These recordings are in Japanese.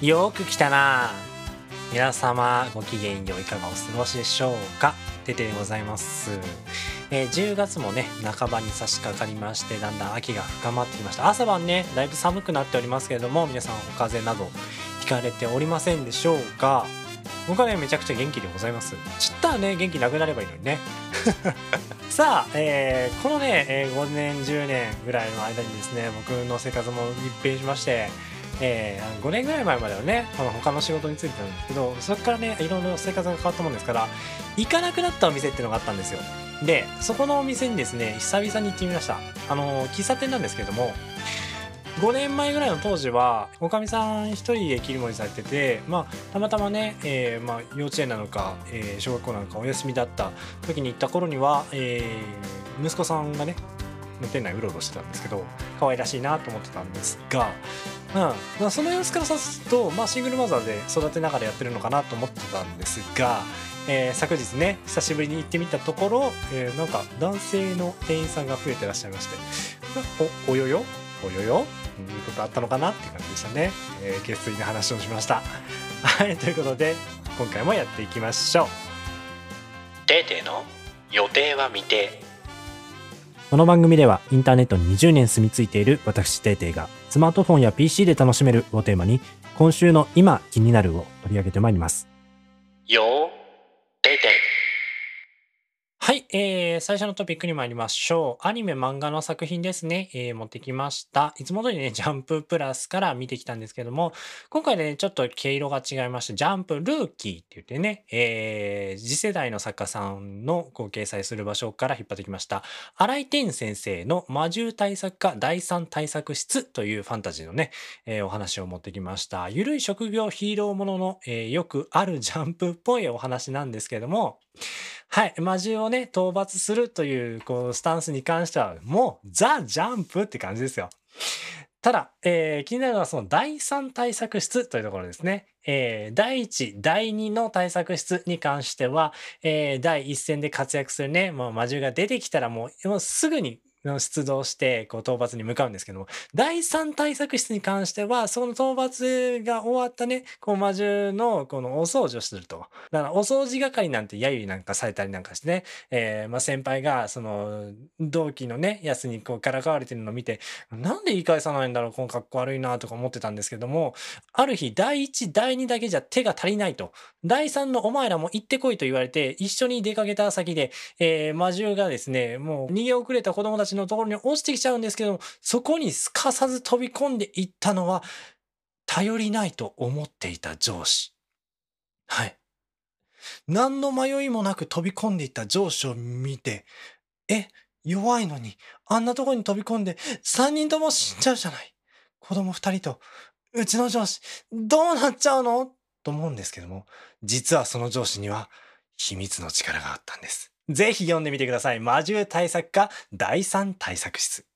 よく来たな。皆様ごきげんよういかがお過ごしでしょうか？ててでございます、えー10月もね半ばに差し掛かりましてだんだん秋が深まってきました。朝晩ねだいぶ寒くなっておりますけれども皆さんお風邪などひかれておりませんでしょうか？僕はねめちゃくちゃ元気でございます。ちったらね元気なくなればいいのにね。さあ、えーこのね、えー5年10年ぐらいの間にですね僕の生活も一変しましてえー5年ぐらい前まではねあの他の仕事に就いてたんですけどそこからねいろいろ生活が変わったもんですから行かなくなったお店っていうのがあったんですよ。でそこのお店にですね久々に行ってみました。あの喫茶店なんですけども5年前ぐらいの当時はおかみさん一人で切り盛りされてて、まあ、たまたまね、えーまあ、幼稚園なのか、えー小学校なのかお休みだった時に行った頃には、えー息子さんがね店内うろうろしてたんですけど可愛らしいなと思ってたんですが、うん、その様子からさすと、まあ、シングルマザーで育てながらやってるのかなと思ってたんですが、えー昨日ね久しぶりに行ってみたところ、えーなんか男性の店員さんが増えてらっしゃいましておおよよ？およよ？いうことあったのかなって感じでしたね、えー、下水な話をしました。はいということで今回もやっていきましょう。テーテーの予定は未定。この番組ではインターネットに20年住み着いている私テイテイがスマートフォンや PC で楽しめるをテーマに今週の今気になるを取り上げてまいります。よーテイテはい、えー、最初のトピックに参りましょう。アニメ漫画の作品ですね、えー持ってきました。いつも通りね、ジャンププラスから見てきたんですけども、今回ね、ちょっと毛色が違いまして、ジャンプルーキーって言ってね、えー次世代の作家さんのこう掲載する場所から引っ張ってきました。新井天先生の魔獣対策課第三対策室というファンタジーのね、えーお話を持ってきました。ゆるい職業ヒーローものの、えーよくあるジャンプっぽいお話なんですけども、はい。魔獣をね、討伐するという、こう、スタンスに関しては、もう、ザ・ジャンプって感じですよ。ただ、えー気になるのはその第3対策室というところですね。えー第1、第2の対策室に関しては、えー第一線で活躍するね、もう魔獣が出てきたらもう、もうすぐに出動して、こう、討伐に向かうんですけども、第3対策室に関しては、その討伐が終わったね、こう、魔獣の、このお掃除をすると。だから、お掃除係なんて揶揄なんかされたりなんかしてね、えーまあ、先輩が、その、同期のね、やつにこう、からかわれてるのを見て、なんで言い返さないんだろう、この格好悪いなとか思ってたんですけども、ある日、第1、第2だけじゃ手が足りないと。第3のお前らも行ってこいと言われて、一緒に出かけた先で、えー魔獣がですね、もう逃げ遅れた子供たちのところに落ちてきちゃうんですけども、そこにすかさず飛び込んでいったのは、頼りないと思っていた上司。はい。何の迷いもなく飛び込んでいった上司を見て、え、弱いのに、あんなとこに飛び込んで、3人とも死んじゃうじゃない。子供2人と、うちの上司、どうなっちゃうの？と思うんですけども、実はその上司には、秘密の力があったんです。ぜひ読んでみてください。魔獣対策課第3対策室。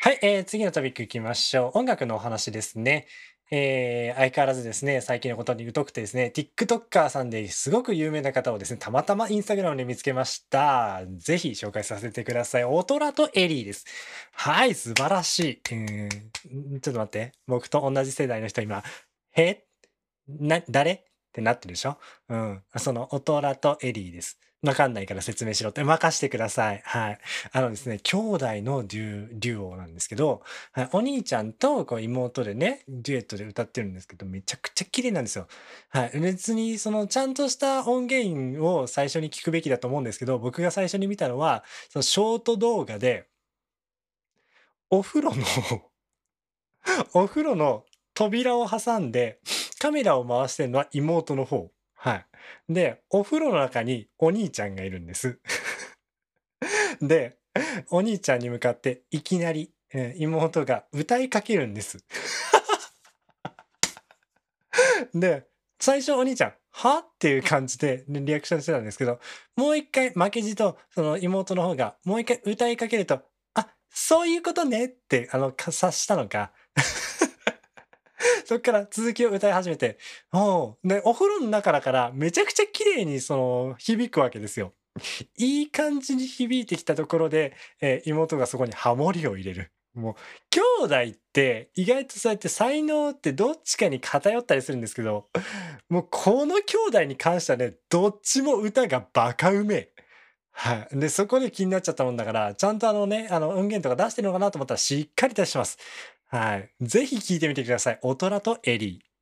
はい、えー次のトピックいきましょう。音楽のお話ですね。えー相変わらずですね、最近のことに疎くてですね、TikToker さんですごく有名な方をですね、たまたまインスタグラムで見つけました。ぜひ紹介させてください。オトラとエリーです。はい、素晴らしい。うーんちょっと待って。僕と同じ世代の人今、へな、誰？ってなってるでしょ？うん。その、オトラとエリーです。わかんないから説明しろって任してください。はい。あのですね、兄弟のデュデュオなんですけど、はい、お兄ちゃんとこう妹でね、デュエットで歌ってるんですけど、めちゃくちゃ綺麗なんですよ。はい。別に、その、ちゃんとした音源を最初に聞くべきだと思うんですけど、僕が最初に見たのは、そのショート動画で、お風呂のお風呂の扉を挟んで、カメラを回してるのは妹の方。はい。で、お風呂の中にお兄ちゃんがいるんです。で、お兄ちゃんに向かっていきなり、えー妹が歌いかけるんです。で、最初お兄ちゃん、はっていう感じでリアクションしてたんですけど、もう一回負けじと、その妹の方がもう一回歌いかけると、あ、そういうことねって、あの、察したのか。そっから続きを歌い始めて、おうで、お風呂の中だからめちゃくちゃ綺麗にその響くわけですよ。いい感じに響いてきたところで、えー妹がそこにハモリを入れる。もう、兄弟って意外とそうやって才能ってどっちかに偏ったりするんですけど、もうこの兄弟に関してはね、どっちも歌がバカうめえ。はい。で、そこで気になっちゃったもんだから、ちゃんとあのね、あの音源とか出してるのかなと思ったらしっかり出します。はい。ぜひ聞いてみてください。大人とエリー。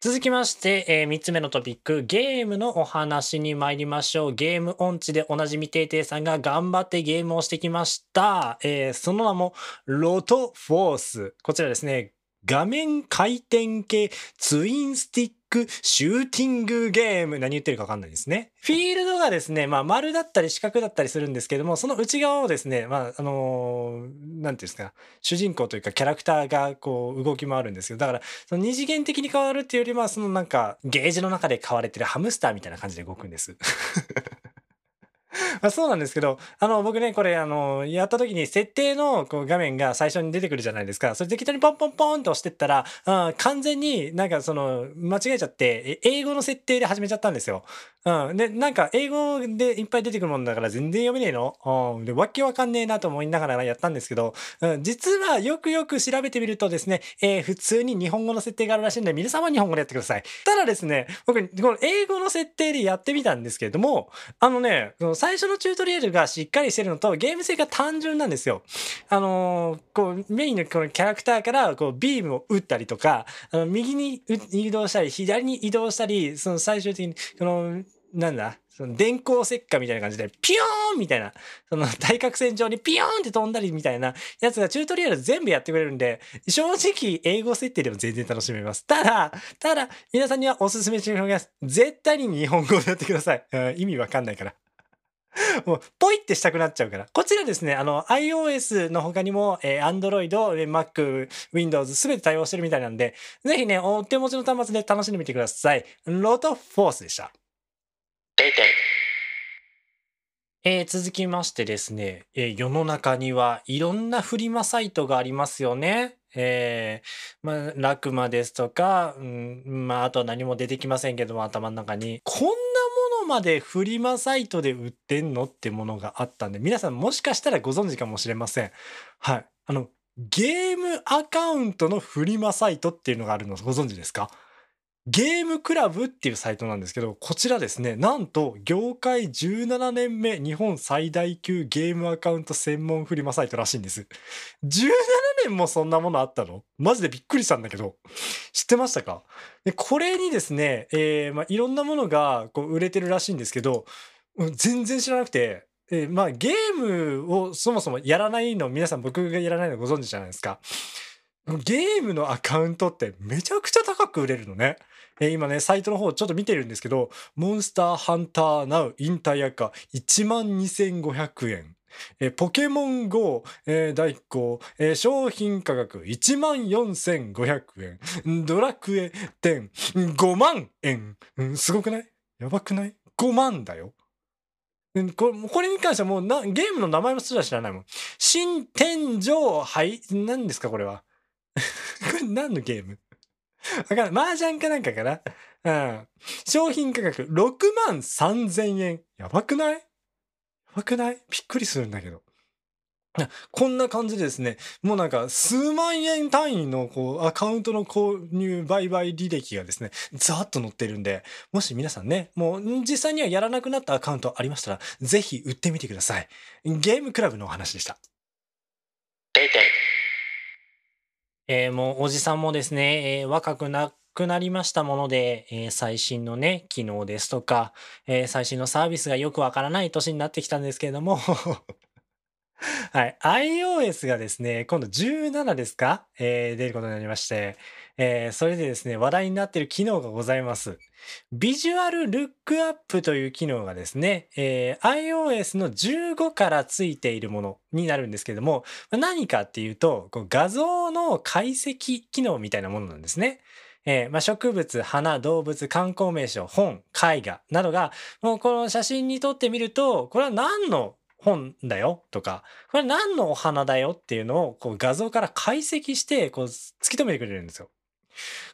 続きまして、えー、3つ目のトピック、ゲームのお話に参りましょう。ゲーム音痴でおなじみていていさんが頑張ってゲームをしてきました。えー、その名も、ロトフォース。こちらですね、画面回転系ツインスティックシューティングゲーム。何言ってるかわかんないですね。フィールドがですね、まあ丸だったり四角だったりするんですけども、その内側をですね、まああのー、なんていうんですか、主人公というかキャラクターがこう動き回るんですけど。だから、その二次元的に変わるっていうよりは、そのなんかゲージの中で飼われてるハムスターみたいな感じで動くんです。あ、そうなんですけど、あの、僕ね、これ、あの、やった時に設定のこう画面が最初に出てくるじゃないですか。それ適当にポンポンポンと押してったら、あ完全になんかその、間違えちゃって、英語の設定で始めちゃったんですよ。うん。で、なんか、英語でいっぱい出てくるもんだから全然読めねえの？うん。で、わけわかんねえなと思いながらやったんですけど、うん、実はよくよく調べてみるとですね、えー、普通に日本語の設定があるらしいんで、皆さんは日本語でやってください。ただですね、僕、この英語の設定でやってみたんですけれども、あのね、最初のチュートリアルがしっかりしてるのと、ゲーム性が単純なんですよ。あのー、こう、メインのこのキャラクターから、こう、ビームを打ったりとか、あの右に移動したり、左に移動したり、その最終的に、この、なんだその電光石火みたいな感じで、ピヨーンみたいな、その対角線上にピヨーンって飛んだりみたいなやつがチュートリアル全部やってくれるんで、正直英語設定でも全然楽しめます。ただ、ただ、皆さんにはおすすめしておきます。絶対に日本語でやってください。意味わかんないから。もう、ポイってしたくなっちゃうから。こちらですね、あの、iOS の他にも、えー、Android、Mac、Windows すべて対応してるみたいなんで、ぜひね、お手持ちの端末で楽しんでみてください。ロートフォースでした。えー、続きましてですね、えー、世の中にはいろんなフリマサイトがありますよね。えー、まあ、ラクマですとか、うん、まあ、あとは何も出てきませんけども、頭の中に。こんまでフリマサイトで売ってんのってものがあったんで、皆さんもしかしたらご存知かもしれません。はい。あの、ゲームアカウントのフリマサイトっていうのがあるのご存知ですか？ゲームクラブっていうサイトなんですけど、こちらですね、なんと業界17年目日本最大級ゲームアカウント専門フリマサイトらしいんです。17年もそんなものあったの？マジでびっくりしたんだけど、知ってましたか？でこれにですね、えー、まあ、いろんなものがこう売れてるらしいんですけど、全然知らなくて、えー、まあゲームをそもそもやらないの皆さん僕がやらないのご存知じゃないですか。ゲームのアカウントってめちゃくちゃ高く売れるのね。えー、今ね、サイトの方ちょっと見てるんですけど、モンスターハンターナウ引退赤12,500円。えー、ポケモン GO、えー、大行、えー、商品価格14,500円。ドラクエ10、5万円。うん、すごくない？やばくない ?5 万だよ。これこれに関してはもうなゲームの名前もすら知らないもん。新天井はい何ですかこれは。これ何のゲーム？わかんない。麻雀かなんかかな？うん。商品価格6万3000円。やばくない？やばくない？びっくりするんだけど。こんな感じでですね、もうなんか数万円単位のこうアカウントの購入売買履歴がですね、ざーっと載ってるんで、もし皆さんね、もう実際にはやらなくなったアカウントありましたら、ぜひ売ってみてください。ゲームクラブのお話でした。えー、もうおじさんもですね、えー、若くなくなりましたもので、えー、最新のね、機能ですとか、え最新のサービスがよくわからない年になってきたんですけれども。はい。iOS がですね、今度17ですか？えー、出ることになりまして、えー、それでですね、話題になっている機能がございます。ビジュアルルックアップという機能がですね、えー、iOS の15からついているものになるんですけども、何かっていうと、こう画像の解析機能みたいなものなんですね。えー、まあ、植物、花、動物、観光名所、本、絵画などが、もうこの写真に撮ってみると、これは何の本だよ？とか、これ何のお花だよ？っていうのをこう画像から解析してこう突き止めてくれるんですよ。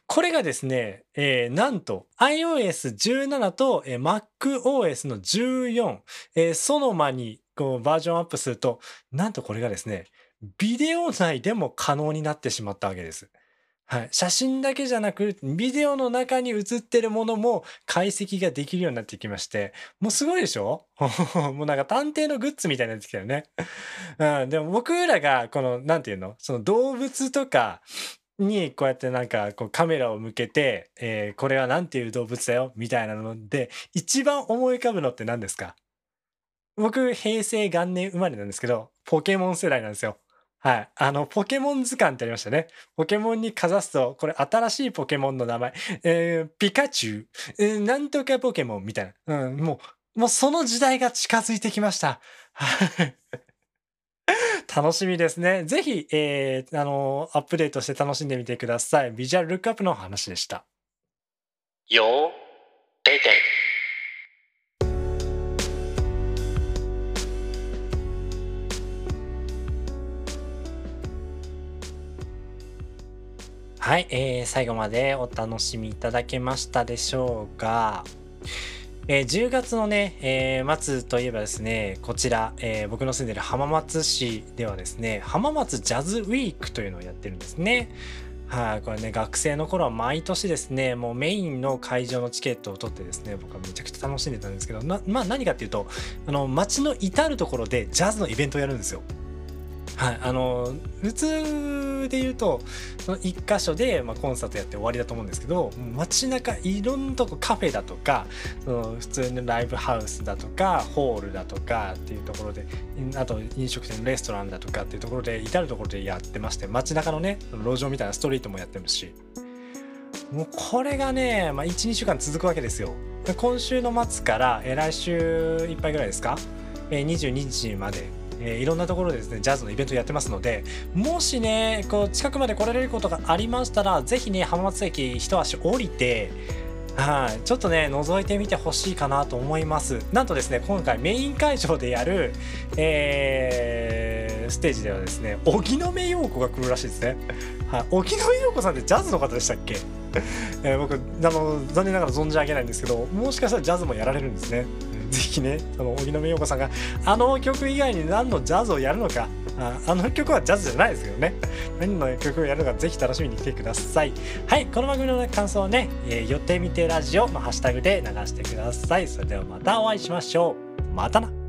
これがですね、えー、なんと iOS17 と、えー、MacOS の14、えー、その間にこうバージョンアップすると、なんとこれがですね、ビデオ内でも可能になってしまったわけです。はい。写真だけじゃなく、ビデオの中に映ってるものも解析ができるようになってきまして、もうすごいでしょ？もうなんか探偵のグッズみたいになってきたよね。うん、でも僕らが、この、なんていうの？その動物とかにこうやってなんかこうカメラを向けて、えーこれはなんていう動物だよ？みたいなので、一番思い浮かぶのって何ですか？僕、平成元年生まれなんですけど、ポケモン世代なんですよ。はい。あの、ポケモン図鑑ってありましたね。ポケモンにかざすと、これ新しいポケモンの名前、えーピカチュウ、えーなんとかポケモンみたいな。うん、もう、もうその時代が近づいてきました。楽しみですね。ぜひ、えーあのアップデートして楽しんでみてください。ビジュアルルックアップの話でした。よててはい、えー最後までお楽しみいただけましたでしょうか。えー10月のね、えー末といえばですね、こちら、えー僕の住んでる浜松市ではですね、浜松ジャズウィークというのをやってるんですね。はい、これね、学生の頃は毎年ですね、もうメインの会場のチケットを取ってですね、僕はめちゃくちゃ楽しんでたんですけど、なまあ何かっていうと、あの、街の至るところでジャズのイベントをやるんですよ。はい、あの普通で言うとその一箇所で、まあ、コンサートやって終わりだと思うんですけど街中いろんなとこカフェだとかその普通のライブハウスだとかホールだとかっていうところであと飲食店レストランだとかっていうところで至るところでやってまして街中のね路上みたいなストリートもやってるし。もうこれがね、まあ、12週間続くわけですよ。今週の末から、え来週いっぱいぐらいですか、え22日まで。えーいろんなところでですねジャズのイベントやってますのでもしねこう近くまで来られることがありましたらぜひね浜松駅一足降りてはいちょっとね覗いてみてほしいかなと思います。なんとですね今回メイン会場でやる、えーステージではですね荻野目洋子が来るらしいですね、はい、荻野目洋子さんってジャズの方でしたっけ？えー僕あの残念ながら存じ上げないんですけどもしかしたらジャズもやられるんですね。ぜひねあの荻野目洋子さんがあの曲以外に何のジャズをやるのか。ああの曲はジャズじゃないですけどね。何の曲をやるのかぜひ楽しみに来てください。はいこの番組の感想はね「えー、寄ってみてラジオ」のハッシュタグで流してください。それではまたお会いしましょう。またな。